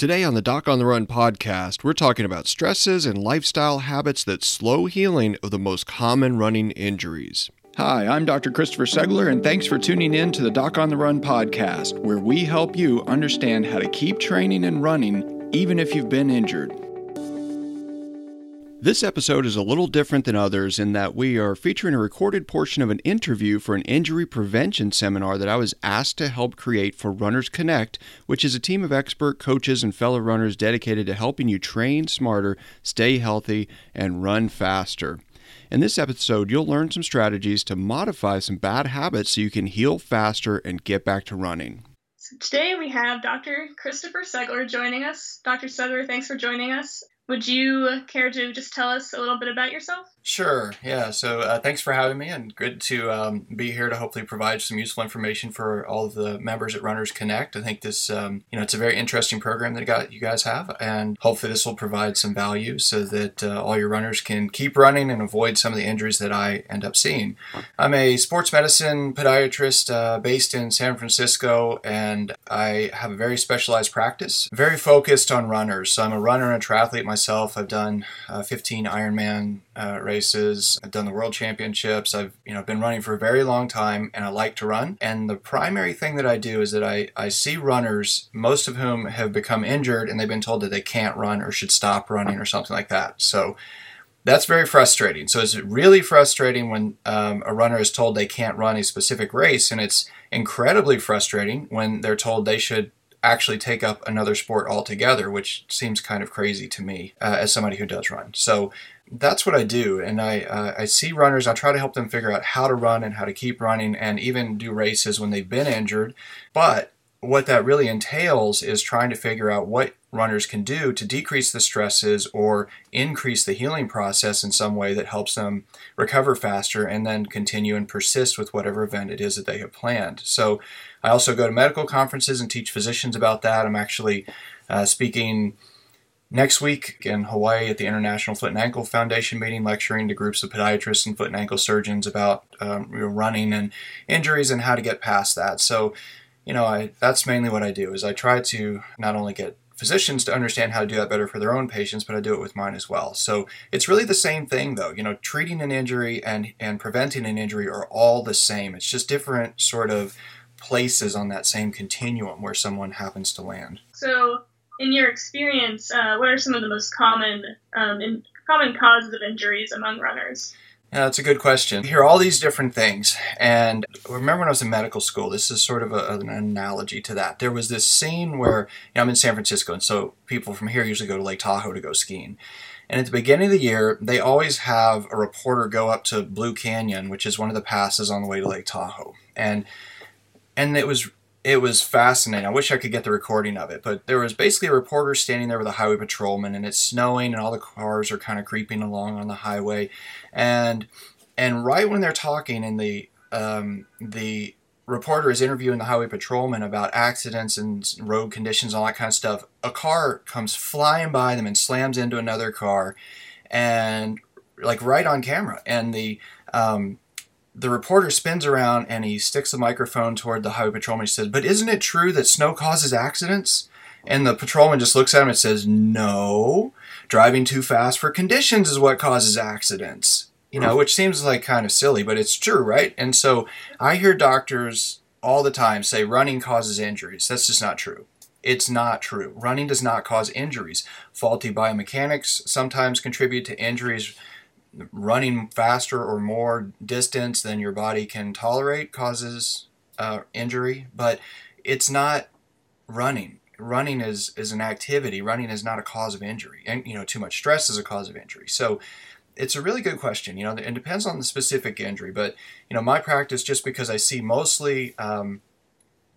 Today on the Doc on the Run podcast, we're talking about stresses and lifestyle habits that slow healing of the most common running injuries. Hi, I'm Dr. Christopher Segler, and thanks for tuning in to the Doc on the Run podcast, where we help you understand how to keep training and running even if you've been injured. This episode is a little different than others in that we are featuring a recorded portion of an interview for an injury prevention seminar that I was asked to help create for Runners Connect, which is a team of expert coaches and fellow runners dedicated to helping you train smarter, stay healthy, and run faster. In this episode, you'll learn some strategies to modify some bad habits so you can heal faster and get back to running. So today we have Dr. Christopher Segler joining us. Dr. Segler, thanks for joining us. Would you care to just tell us a little bit about yourself? Sure. Yeah. So uh, thanks for having me, and good to um, be here to hopefully provide some useful information for all of the members at Runners Connect. I think this, um, you know, it's a very interesting program that got, you guys have, and hopefully this will provide some value so that uh, all your runners can keep running and avoid some of the injuries that I end up seeing. I'm a sports medicine podiatrist uh, based in San Francisco, and I have a very specialized practice, very focused on runners. So I'm a runner and a triathlete myself. I've done uh, 15 Ironman uh, races. I've done the world championships. I've you know been running for a very long time, and I like to run. And the primary thing that I do is that I I see runners, most of whom have become injured, and they've been told that they can't run or should stop running or something like that. So that's very frustrating. So it's really frustrating when um, a runner is told they can't run a specific race, and it's incredibly frustrating when they're told they should actually take up another sport altogether, which seems kind of crazy to me uh, as somebody who does run. So that's what I do, and I uh, I see runners. I try to help them figure out how to run and how to keep running, and even do races when they've been injured. But what that really entails is trying to figure out what runners can do to decrease the stresses or increase the healing process in some way that helps them recover faster and then continue and persist with whatever event it is that they have planned. So, I also go to medical conferences and teach physicians about that. I'm actually uh, speaking next week in Hawaii at the International Foot and Ankle Foundation meeting, lecturing to groups of podiatrists and foot and ankle surgeons about um, running and injuries and how to get past that. So, you know, I, that's mainly what I do is I try to not only get physicians to understand how to do that better for their own patients, but I do it with mine as well. So it's really the same thing though. You know, treating an injury and, and preventing an injury are all the same. It's just different sort of places on that same continuum where someone happens to land. So in your experience, uh, what are some of the most common um, in, common causes of injuries among runners? Yeah, that's a good question. You hear all these different things, and remember when I was in medical school, this is sort of a, an analogy to that. There was this scene where you know, I'm in San Francisco, and so people from here usually go to Lake Tahoe to go skiing. And at the beginning of the year, they always have a reporter go up to Blue Canyon, which is one of the passes on the way to Lake Tahoe, and and it was it was fascinating. I wish I could get the recording of it, but there was basically a reporter standing there with a highway patrolman, and it's snowing, and all the cars are kind of creeping along on the highway, and and right when they're talking, and the um, the reporter is interviewing the highway patrolman about accidents and road conditions, all that kind of stuff. A car comes flying by them and slams into another car, and like right on camera, and the um, the reporter spins around and he sticks the microphone toward the highway patrolman. He says, But isn't it true that snow causes accidents? And the patrolman just looks at him and says, No, driving too fast for conditions is what causes accidents. You know, which seems like kind of silly, but it's true, right? And so I hear doctors all the time say running causes injuries. That's just not true. It's not true. Running does not cause injuries. Faulty biomechanics sometimes contribute to injuries running faster or more distance than your body can tolerate causes uh, injury, but it's not running. Running is is an activity. Running is not a cause of injury, and you know too much stress is a cause of injury. So it's a really good question. You know, it depends on the specific injury, but you know my practice just because I see mostly. Um,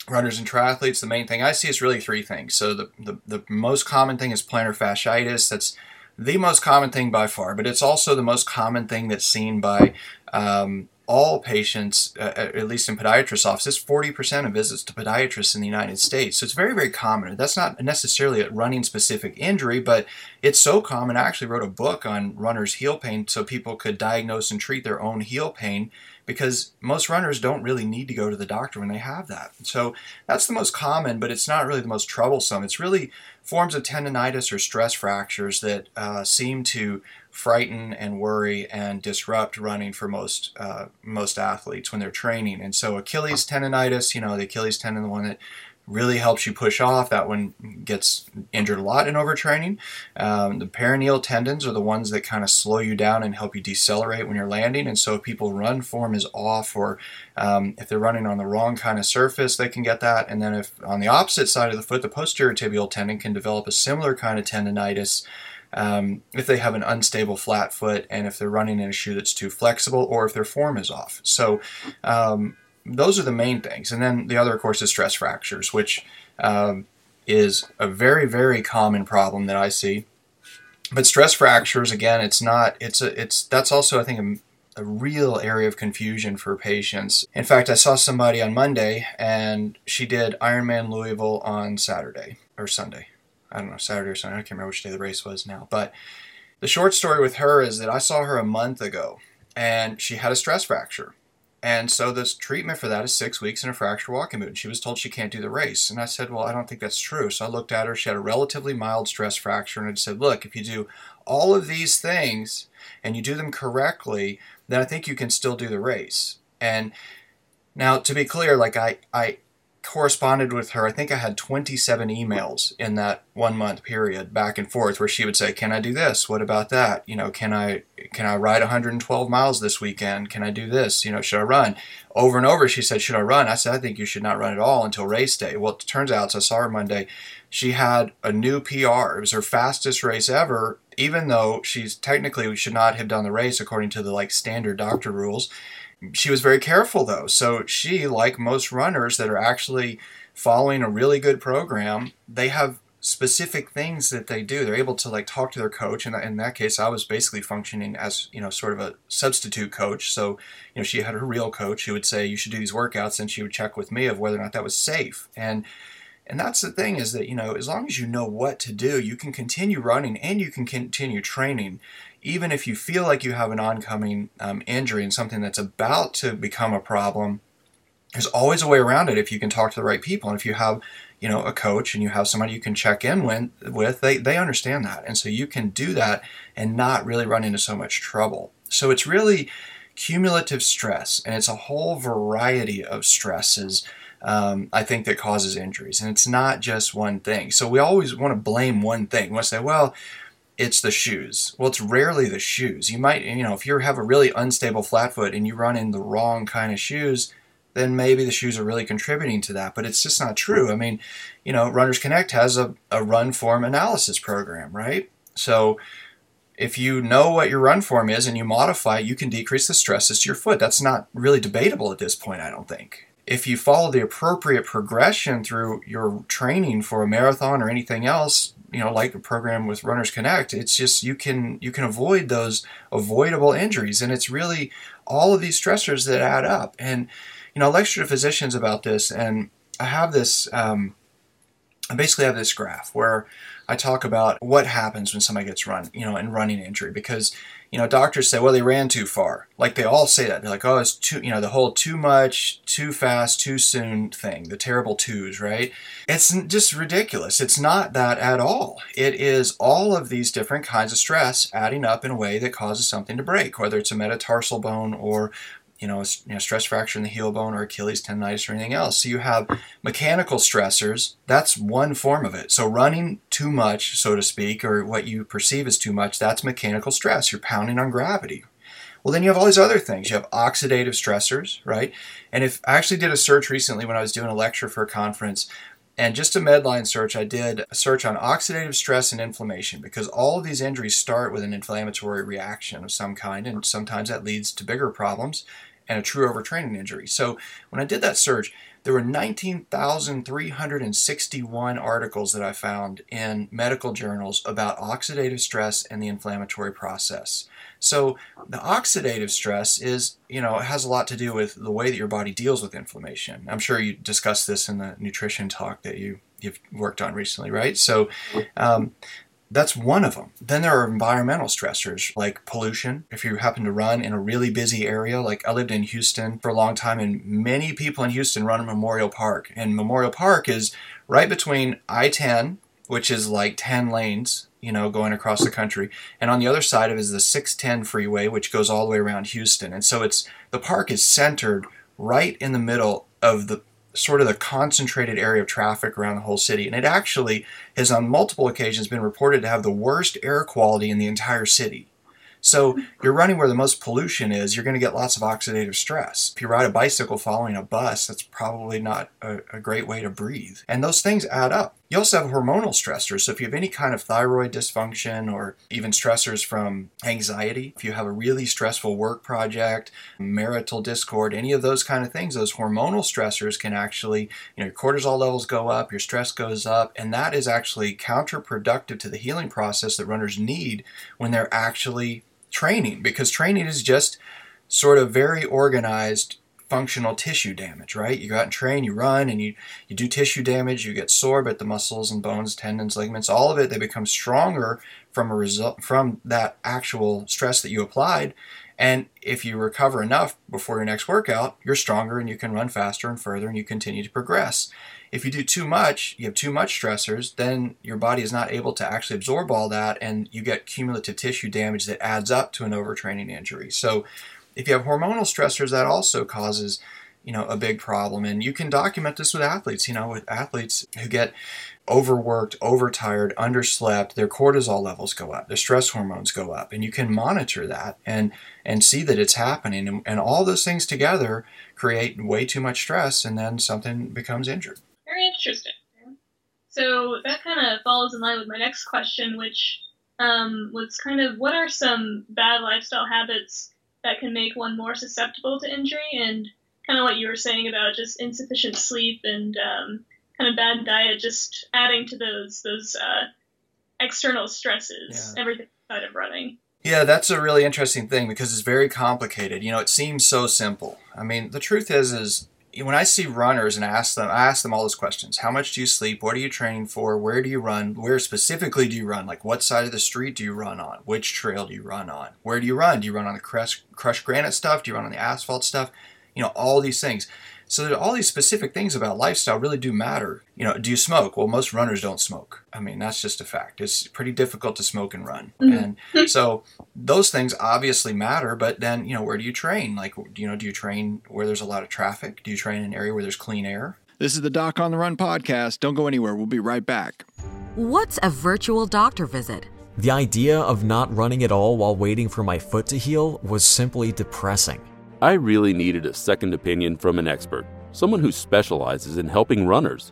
runners and triathletes, the main thing I see is really three things. So the, the, the most common thing is plantar fasciitis. That's the most common thing by far, but it's also the most common thing that's seen by um, all patients, uh, at least in podiatrist offices. 40% of visits to podiatrists in the United States. So it's very, very common. That's not necessarily a running specific injury, but it's so common. I actually wrote a book on runner's heel pain so people could diagnose and treat their own heel pain because most runners don't really need to go to the doctor when they have that. So that's the most common, but it's not really the most troublesome. It's really forms of tendonitis or stress fractures that uh, seem to frighten and worry and disrupt running for most uh, most athletes when they're training. And so Achilles tendonitis, you know, the Achilles tendon, the one that really helps you push off. That one gets injured a lot in overtraining. Um, the peroneal tendons are the ones that kind of slow you down and help you decelerate when you're landing. And so if people run form is off, or um, if they're running on the wrong kind of surface, they can get that. And then if on the opposite side of the foot, the posterior tibial tendon can develop a similar kind of tendonitis. Um, if they have an unstable flat foot and if they're running in a shoe that's too flexible or if their form is off. So, um, those are the main things. And then the other, of course, is stress fractures, which um, is a very, very common problem that I see. But stress fractures, again, it's not. It's a. It's that's also, I think, a, a real area of confusion for patients. In fact, I saw somebody on Monday, and she did Ironman Louisville on Saturday or Sunday. I don't know, Saturday or Sunday. I can't remember which day the race was now. But the short story with her is that I saw her a month ago, and she had a stress fracture and so this treatment for that is six weeks in a fracture walking boot. And she was told she can't do the race. And I said, Well, I don't think that's true. So I looked at her. She had a relatively mild stress fracture. And I said, Look, if you do all of these things and you do them correctly, then I think you can still do the race. And now to be clear, like I, I corresponded with her. I think I had 27 emails in that one month period back and forth where she would say, "Can I do this? What about that? You know, can I can I ride 112 miles this weekend? Can I do this? You know, should I run?" Over and over she said, "Should I run?" I said, "I think you should not run at all until race day." Well, it turns out, so I saw her Monday, she had a new PR. It was her fastest race ever, even though she's technically we should not have done the race according to the like standard doctor rules she was very careful though. So she, like most runners that are actually following a really good program, they have specific things that they do. They're able to like talk to their coach, and in that case, I was basically functioning as you know sort of a substitute coach. So you know she had her real coach who would say you should do these workouts, and she would check with me of whether or not that was safe. And and that's the thing is that you know as long as you know what to do, you can continue running and you can continue training even if you feel like you have an oncoming um, injury and something that's about to become a problem, there's always a way around it if you can talk to the right people. And if you have, you know, a coach and you have somebody you can check in with, with they, they understand that. And so you can do that and not really run into so much trouble. So it's really cumulative stress, and it's a whole variety of stresses. Um, I think that causes injuries, and it's not just one thing. So we always want to blame one thing. We want to say, well, it's the shoes. Well, it's rarely the shoes. You might, you know, if you have a really unstable flat foot and you run in the wrong kind of shoes, then maybe the shoes are really contributing to that. But it's just not true. I mean, you know, Runners Connect has a, a run form analysis program, right? So if you know what your run form is and you modify, you can decrease the stresses to your foot. That's not really debatable at this point, I don't think. If you follow the appropriate progression through your training for a marathon or anything else, you know like a program with runners connect it's just you can you can avoid those avoidable injuries. And it's really all of these stressors that add up. And you know i lecture to physicians about this and i have this um, i basically have this graph where i talk about what happens when somebody gets run you know in running injury because you know, doctors say, well, they ran too far. Like they all say that. They're like, oh, it's too, you know, the whole too much, too fast, too soon thing, the terrible twos, right? It's just ridiculous. It's not that at all. It is all of these different kinds of stress adding up in a way that causes something to break, whether it's a metatarsal bone or you know, you know, stress fracture in the heel bone or Achilles tendonitis or anything else. So you have mechanical stressors. That's one form of it. So running too much, so to speak, or what you perceive as too much, that's mechanical stress. You're pounding on gravity. Well, then you have all these other things. You have oxidative stressors, right? And if I actually did a search recently when I was doing a lecture for a conference, and just a Medline search, I did a search on oxidative stress and inflammation because all of these injuries start with an inflammatory reaction of some kind, and sometimes that leads to bigger problems and a true overtraining injury. So when I did that search, there were 19,361 articles that I found in medical journals about oxidative stress and the inflammatory process. So the oxidative stress is, you know, it has a lot to do with the way that your body deals with inflammation. I'm sure you discussed this in the nutrition talk that you you've worked on recently, right? So um, That's one of them. Then there are environmental stressors like pollution. If you happen to run in a really busy area, like I lived in Houston for a long time, and many people in Houston run in Memorial Park. And Memorial Park is right between I 10, which is like 10 lanes, you know, going across the country. And on the other side of it is the 610 freeway, which goes all the way around Houston. And so it's the park is centered right in the middle of the sort of the concentrated area of traffic around the whole city. And it actually has on multiple occasions been reported to have the worst air quality in the entire city. So you're running where the most pollution is, you're going to get lots of oxidative stress. If you ride a bicycle following a bus, that's probably not a, a, great way to breathe. And those things add up. You also have hormonal stressors. So if you have any kind of thyroid dysfunction or even stressors from anxiety, if you have a really stressful work project, marital discord, any of those kind of things, those hormonal stressors can actually, you know, your cortisol levels go up, your stress goes up, and that is actually counterproductive to the healing process that runners need when they're actually training because training is just sort of very organized functional tissue damage, right? You go out and train, you run, and you, you do tissue damage, you get sore, but the muscles and bones, tendons, ligaments, all of it, they become stronger from a result from that actual stress that you applied. And if you recover enough before your next workout, you're stronger and you can run faster and further and you continue to progress. If you do too much, you have too much stressors, then your body is not able to actually absorb all that and you get cumulative tissue damage that adds up to an overtraining injury. So if you have hormonal stressors, that also causes you know a big problem. And you can document this with athletes you know with athletes who get overworked overtired underslept their cortisol levels go up their stress hormones go up and you can monitor that and and see that it's happening. And, and all those things together create way too much stress and then something becomes injured. Very interesting. So that kind of falls in line with my next question, which um, was kind of what are some bad lifestyle habits that can make one more susceptible to injury, and kind of what you were saying about just insufficient sleep and um, kind of bad diet, just adding to those those uh, external stresses, yeah. everything outside of running. Yeah, that's a really interesting thing because it's very complicated. You know, it seems so simple. I mean, the truth is, is when I see runners and I ask them, I ask them all those questions. How much do you sleep? What are you training for? Where do you run? Where specifically do you run? Like what side of the street do you run on? Which trail do you run on? Where do you run? Do you run on the crushed, crushed granite stuff? Do you run on the asphalt stuff? You know, all these things. So all these specific things about lifestyle really do matter. You know, do you smoke? Well, most runners don't smoke. I mean, that's just a fact. It's pretty difficult to smoke and run. Mm-hmm. And so those things obviously matter, but then, you know, where do you train? Like, you know, do you train where there's a lot of traffic? Do you train in an area where there's clean air? This is the Doc on the Run podcast. Don't go anywhere. We'll be right back. What's a virtual doctor visit? The idea of not running at all while waiting for my foot to heal was simply depressing. I really needed a second opinion from an expert, someone who specializes in helping runners.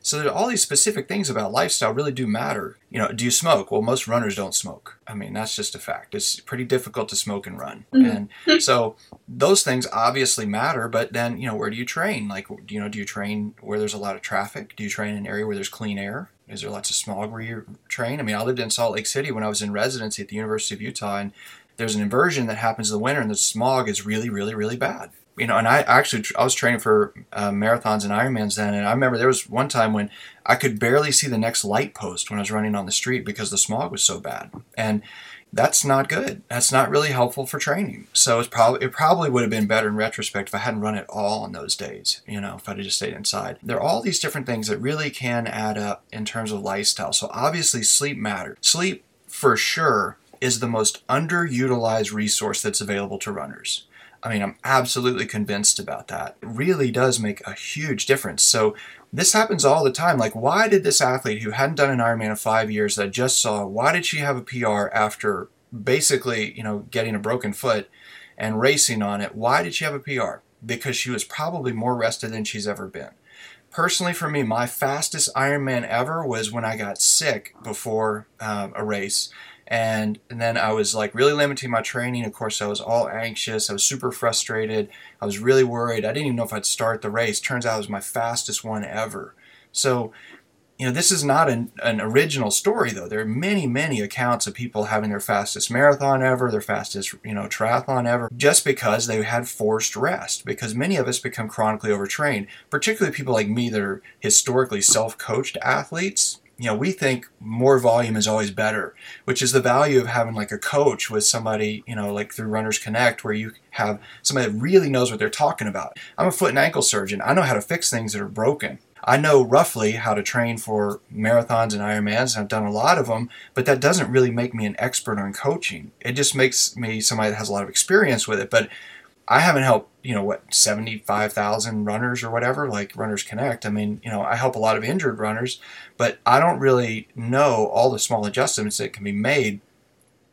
So all these specific things about lifestyle really do matter. You know, do you smoke? Well, most runners don't smoke. I mean, that's just a fact. It's pretty difficult to smoke and run. Mm-hmm. And so those things obviously matter, but then, you know, where do you train? Like, you know, do you train where there's a lot of traffic? Do you train in an area where there's clean air? Is there lots of smog where you train? I mean, I lived in Salt Lake City when I was in residency at the University of Utah, and there's an inversion that happens in the winter, and the smog is really, really, really bad. You know, and I actually I was training for uh, marathons and Ironmans then, and I remember there was one time when I could barely see the next light post when I was running on the street because the smog was so bad, and that's not good. That's not really helpful for training. So it's probably it probably would have been better in retrospect if I hadn't run at all on those days. You know, if I'd just stayed inside. There are all these different things that really can add up in terms of lifestyle. So obviously sleep matters. Sleep for sure is the most underutilized resource that's available to runners. I mean, I'm absolutely convinced about that. It really does make a huge difference. So, this happens all the time. Like, why did this athlete who hadn't done an Ironman in five years that I just saw, why did she have a PR after basically, you know, getting a broken foot and racing on it? Why did she have a PR? Because she was probably more rested than she's ever been. Personally, for me, my fastest Ironman ever was when I got sick before um, a race and, and then I was like really limiting my training. Of course, I was all anxious. I was super frustrated. I was really worried. I didn't even know if I'd start the race. Turns out it was my fastest one ever. So, you know, this is not an, an original story, though. There are many, many accounts of people having their fastest marathon ever, their fastest, you know, triathlon ever, just because they had forced rest. Because many of us become chronically overtrained, particularly people like me that are historically self coached athletes you know, we think more volume is always better, which is the value of having like a coach with somebody, you know, like through Runners Connect, where you have somebody that really knows what they're talking about. I'm a foot and ankle surgeon. I know how to fix things that are broken. I know roughly how to train for marathons and Ironmans, and I've done a lot of them, but that doesn't really make me an expert on coaching. It just makes me somebody that has a lot of experience with it. But I haven't helped, you know, what, 75,000 runners or whatever, like Runners Connect. I mean, you know, I help a lot of injured runners, but I don't really know all the small adjustments that can be made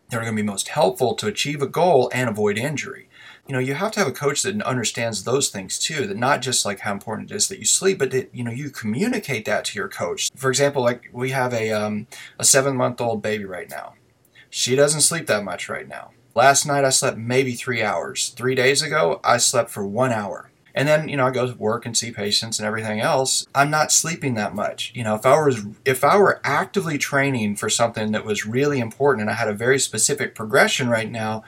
that are going to be most helpful to achieve a goal and avoid injury. You know, you have to have a coach that understands those things too, that not just like how important it is that you sleep, but that, you know, you communicate that to your coach. For example, like we have a, um, a seven month old baby right now. She doesn't sleep that much right now Last night I slept maybe three hours. Three days ago, I slept for one hour. And then, you know, I go to work and see patients and everything else. I'm not sleeping that much. You know, if I was if I were actively training for something that was really important and I had a very specific progression right now,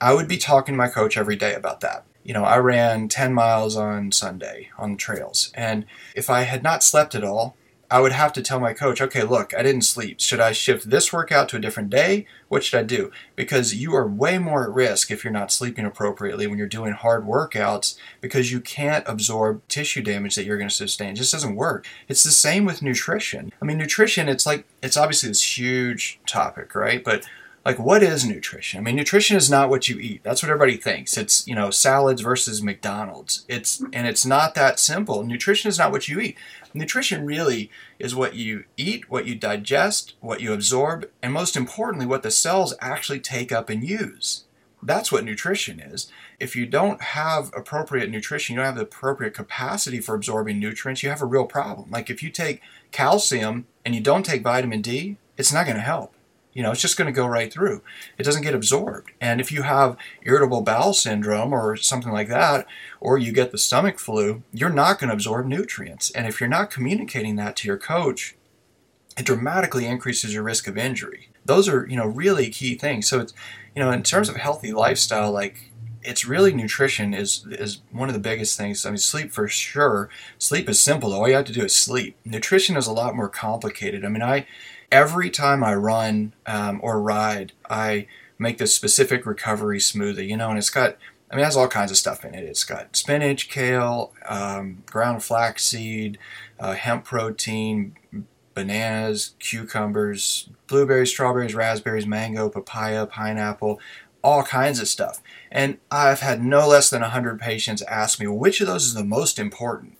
I would be talking to my coach every day about that. You know, I ran 10 miles on Sunday on the trails. And if I had not slept at all, I would have to tell my coach, okay, look, I didn't sleep. Should I shift this workout to a different day? What should I do? Because you are way more at risk if you're not sleeping appropriately when you're doing hard workouts because you can't absorb tissue damage that you're going to sustain. It just doesn't work. It's the same with nutrition. I mean, nutrition, it's like, it's obviously this huge topic, right? But like what is nutrition? I mean, nutrition is not what you eat. That's what everybody thinks. It's, you know, salads versus McDonald's. It's and it's not that simple. Nutrition is not what you eat. Nutrition really is what you eat, what you digest, what you absorb, and most importantly, what the cells actually take up and use. That's what nutrition is. If you don't have appropriate nutrition, you don't have the appropriate capacity for absorbing nutrients, you have a real problem. Like if you take calcium and you don't take vitamin D, it's not going to help. You know, it's just going to go right through. It doesn't get absorbed. And if you have irritable bowel syndrome or something like that, or you get the stomach flu, you're not going to absorb nutrients. And if you're not communicating that to your coach, it dramatically increases your risk of injury. Those are, you know, really key things. So it's, you know, in terms of healthy lifestyle, like it's really nutrition is is one of the biggest things. I mean, sleep for sure. Sleep is simple. All you have to do is sleep. Nutrition is a lot more complicated. I mean, I every time I run um, or ride, I make this specific recovery smoothie, you know, and it's got, I mean, it has all kinds of stuff in it. It's got spinach, kale, um, ground flaxseed, uh, hemp protein, bananas, cucumbers, blueberries, strawberries, raspberries, mango, papaya, pineapple, all kinds of stuff. And I've had no less than 100 patients ask me, which of those is the most important?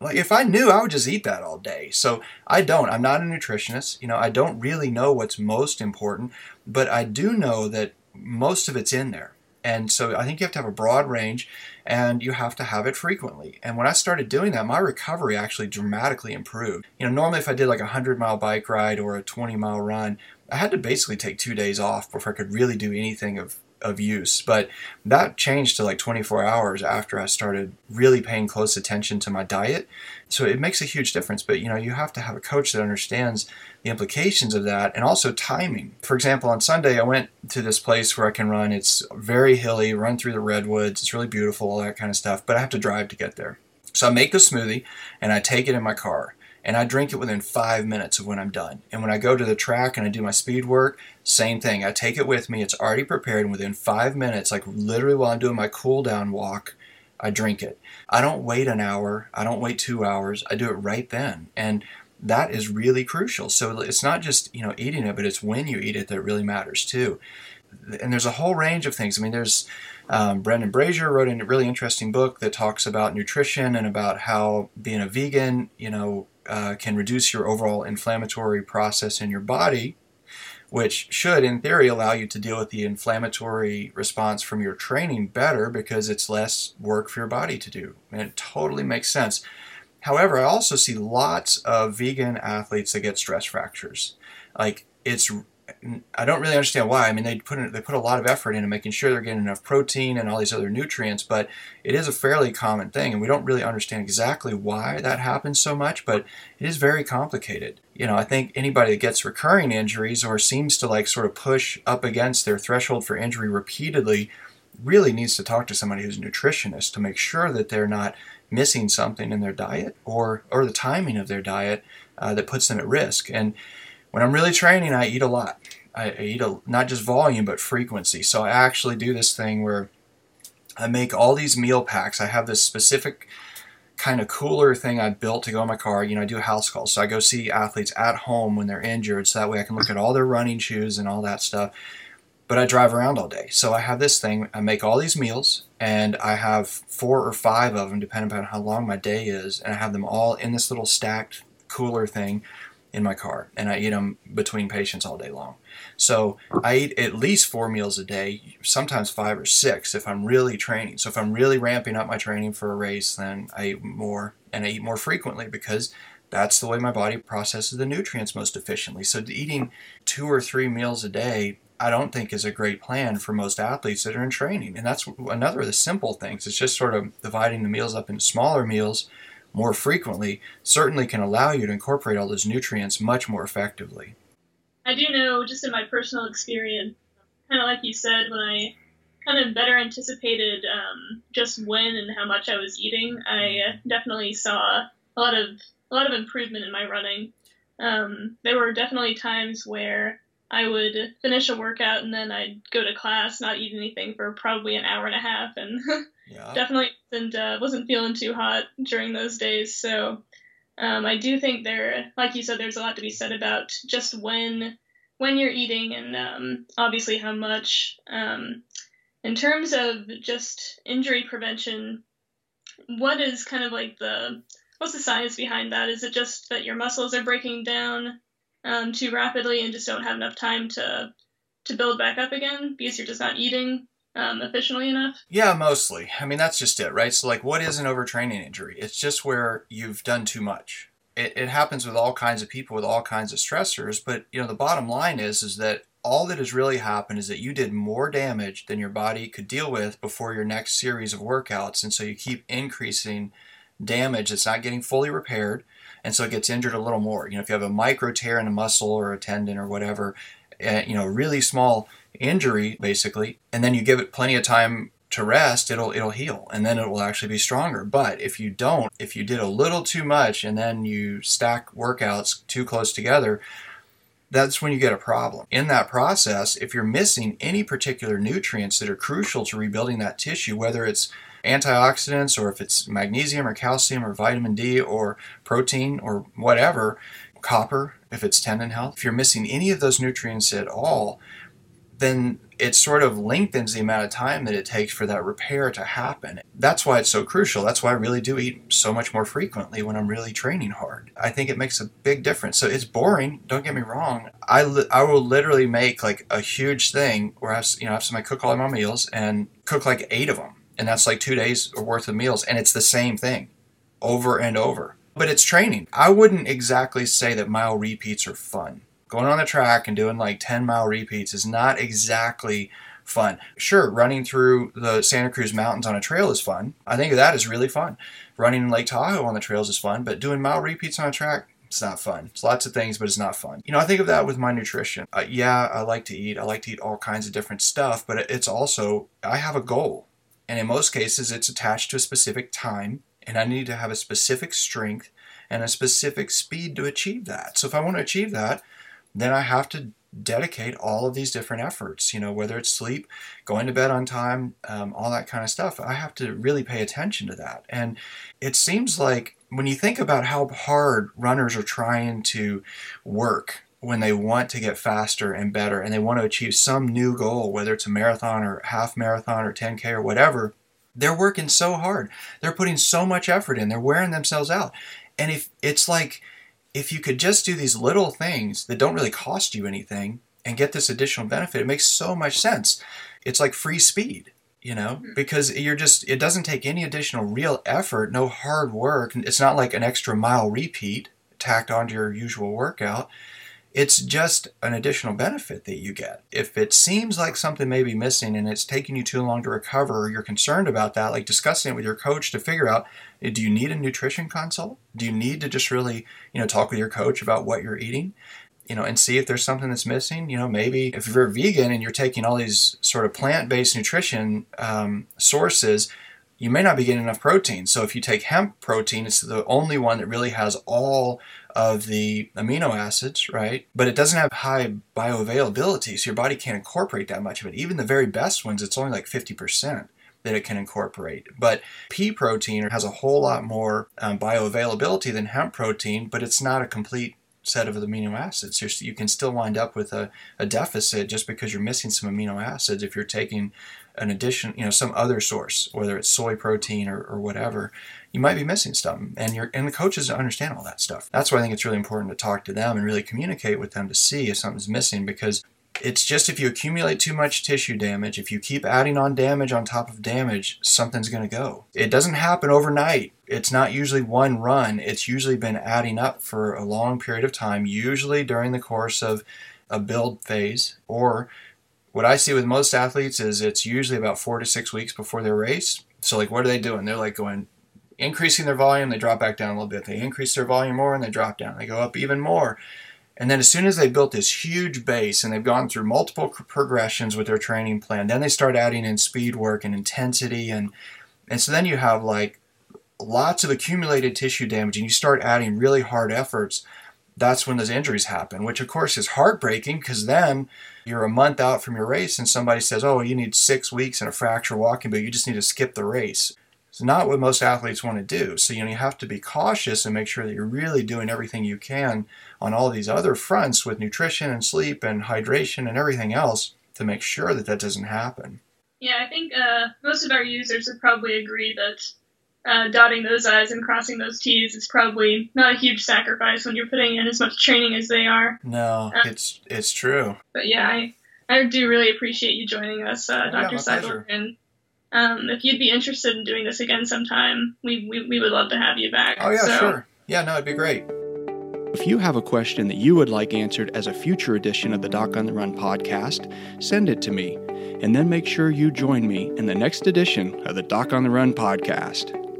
Like if I knew, I would just eat that all day. So I don't. I'm not a nutritionist. You know, I don't really know what's most important, but I do know that most of it's in there. And so I think you have to have a broad range and you have to have it frequently. And when I started doing that, my recovery actually dramatically improved. You know, normally if I did like a 100 mile bike ride or a 20 mile run, I had to basically take two days off before I could really do anything of of use. But that changed to like 24 hours after I started really paying close attention to my diet. So it makes a huge difference. But you know, you have to have a coach that understands the implications of that and also timing. For example, on Sunday, I went to this place where I can run. It's very hilly, run through the redwoods. It's really beautiful, all that kind of stuff. But I have to drive to get there. So I make the smoothie and I take it in my car and I drink it within five minutes of when I'm done. And when I go to the track and I do my speed work, same thing. I take it with me. It's already prepared, and within five minutes, like literally while I'm doing my cool down walk, I drink it. I don't wait an hour. I don't wait two hours. I do it right then. And that is really crucial. So it's not just you know eating it, but it's when you eat it that really matters too. And there's a whole range of things. I mean, there's um, Brendan Brazier wrote a really interesting book that talks about nutrition and about how being a vegan, you know, uh, can reduce your overall inflammatory process in your body, which should, in theory, allow you to deal with the inflammatory response from your training better because it's less work for your body to do. And it totally makes sense. However, I also see lots of vegan athletes that get stress fractures. Like it's I don't really understand why. I mean, they put in, they put a lot of effort into making sure they're getting enough protein and all these other nutrients, but it is a fairly common thing, and we don't really understand exactly why that happens so much. But it is very complicated. You know, I think anybody that gets recurring injuries or seems to like sort of push up against their threshold for injury repeatedly really needs to talk to somebody who's a nutritionist to make sure that they're not missing something in their diet or or the timing of their diet uh, that puts them at risk and when I'm really training, I eat a lot. I, eat a, not just volume, but frequency. So I actually do this thing where I make all these meal packs. I have this specific kind of cooler thing I built to go in my car. You know, I do house calls. So I go see athletes at home when they're injured. So that way I can look at all their running shoes and all that stuff. But I drive around all day. So I have this thing. I make all these meals and I have four or five of them, depending on how long my day is. And I have them all in this little stacked cooler thing in my car, and I eat them between patients all day long. So I eat at least four meals a day, sometimes five or six if I'm really training. So if I'm really ramping up my training for a race, then I eat more and I eat more frequently because that's the way my body processes the nutrients most efficiently. So eating two or three meals a day, I don't think is a great plan for most athletes that are in training. And that's another of the simple things. It's just sort of dividing the meals up into smaller meals more frequently certainly can allow you to incorporate all those nutrients much more effectively. I do know, just in my personal experience, kind of like you said, when I kind of better anticipated um, just when and how much I was eating, I definitely saw a lot of a lot of improvement in my running. Um, there were definitely times where I would finish a workout and then I'd go to class, not eat anything for probably an hour and a half, and yeah. definitely wasn't, uh, wasn't feeling too hot during those days. So um, I do think there, like you said, there's a lot to be said about just when when you're eating and um, obviously how much. Um, in terms of just injury prevention, what is kind of like the what's the science behind that? Is it just that your muscles are breaking down? um, too rapidly and just don't have enough time to to build back up again because you're just not eating um, efficiently enough? Yeah, mostly. I mean, that's just it, right? So, like, what is an overtraining injury? It's just where you've done too much. It, it happens with all kinds of people with all kinds of stressors, but you know, the bottom line is is that all that has really happened is that you did more damage than your body could deal with before your next series of workouts, and so you keep increasing damage that's not getting fully repaired and so it gets injured a little more. You know, if you have a micro tear in a muscle or a tendon or whatever, uh, you know, really small injury basically, and then you give it plenty of time to rest, it'll it'll heal and then it will actually be stronger. But if you don't, if you did a little too much and then you stack workouts too close together, that's when you get a problem. In that process, if you're missing any particular nutrients that are crucial to rebuilding that tissue, whether it's antioxidants or if it's magnesium or calcium or vitamin D or protein or whatever, copper, if it's tendon health, if you're missing any of those nutrients at all, then it sort of lengthens the amount of time that it takes for that repair to happen. That's why it's so crucial. That's why I really do eat so much more frequently when I'm really training hard. I think it makes a big difference. So it's boring, don't get me wrong. I, li- I will literally make like a huge thing where I you know, I have some I cook all my meals and cook like eight of them and that's like two days worth of meals and it's the same thing over and over but it's training i wouldn't exactly say that mile repeats are fun going on the track and doing like 10 mile repeats is not exactly fun. Sure, running through the Santa Cruz Mountains on a trail is fun. I think that is really fun. Running in Lake Tahoe on the trails is fun, but doing mile repeats on a track, it's not fun. It's lots of things, but it's not fun. You know, I think of that with my nutrition. Uh, yeah, I like to eat. I like to eat all kinds of different stuff, but it's also, I have a goal. And in most cases, it's attached to a specific time, and I need to have a specific strength and a specific speed to achieve that. So if I want to achieve that, then I have to dedicate all of these different efforts, you know, whether it's sleep, going to bed on time, um, all that kind of stuff. I have to really pay attention to that. And it seems like when you think about how hard runners are trying to work when they want to get faster and better and they want to achieve some new goal, whether it's a marathon or half marathon or 10K or whatever, they're working so hard. They're putting so much effort in. They're wearing themselves out. And if it's like, if you could just do these little things that don't really cost you anything and get this additional benefit, it makes so much sense. It's like free speed you know mm-hmm. because you're just it doesn't take any additional real effort no hard work it's not like an extra mile repeat tacked onto your usual workout it's just an additional benefit that you get if it seems like something may be missing and it's taking you too long to recover or you're concerned about that like discussing it with your coach to figure out do you need a nutrition consult do you need to just really you know talk with your coach about what you're eating you know, and see if there's something that's missing. You know, maybe if you're vegan and you're taking all these sort of plant-based nutrition um, sources, you may not be getting enough protein. So if you take hemp protein, it's the only one that really has all of the amino acids, right? But it doesn't have high bioavailability, so your body can't incorporate that much of it. Even the very best ones, it's only like 50% that it can incorporate. But pea protein has a whole lot more um, bioavailability than hemp protein, but it's not a complete set of amino acids. You're, you can still wind up with a, a deficit just because you're missing some amino acids if you're taking an addition, you know, some other source, whether it's soy protein or, or whatever, you might be missing something. And you're and the coaches understand all that stuff. That's why I think it's really important to talk to them and really communicate with them to see if something's missing because it's just if you accumulate too much tissue damage, if you keep adding on damage on top of damage, something's going to go. It doesn't happen overnight. It's not usually one run. It's usually been adding up for a long period of time, usually during the course of a build phase. Or what I see with most athletes is it's usually about four to six weeks before their race. So, like, what are they doing? They're like going, increasing their volume, they drop back down a little bit. They increase their volume more and they drop down. They go up even more and then as soon as they built this huge base and they've gone through multiple progressions with their training plan, then they start adding in speed work and intensity and and so then you have like lots of accumulated tissue damage and you start adding really hard efforts. That's when those injuries happen, which of course is heartbreaking because then you're a month out from your race and somebody says, "Oh, you need 6 weeks and a fracture walking, but you just need to skip the race." It's not what most athletes want to do. So you know you have to be cautious and make sure that you're really doing everything you can on all these other fronts with nutrition and sleep and hydration and everything else to make sure that that doesn't happen. Yeah, I think uh, most of our users would probably agree that uh, dotting those I's and crossing those T's is probably not a huge sacrifice when you're putting in as much training as they are. No, uh, it's it's true. But yeah, I I do really appreciate you joining us, uh, Dr. Yeah, Segler, and um, if you'd be interested in doing this again sometime, we, we, we would love to have you back. Oh, yeah, so. sure. Yeah, no, it'd be great. If you have a question that you would like answered as a future edition of the Doc on the Run podcast, send it to me, and then make sure you join me in the next edition of the Doc on the Run podcast.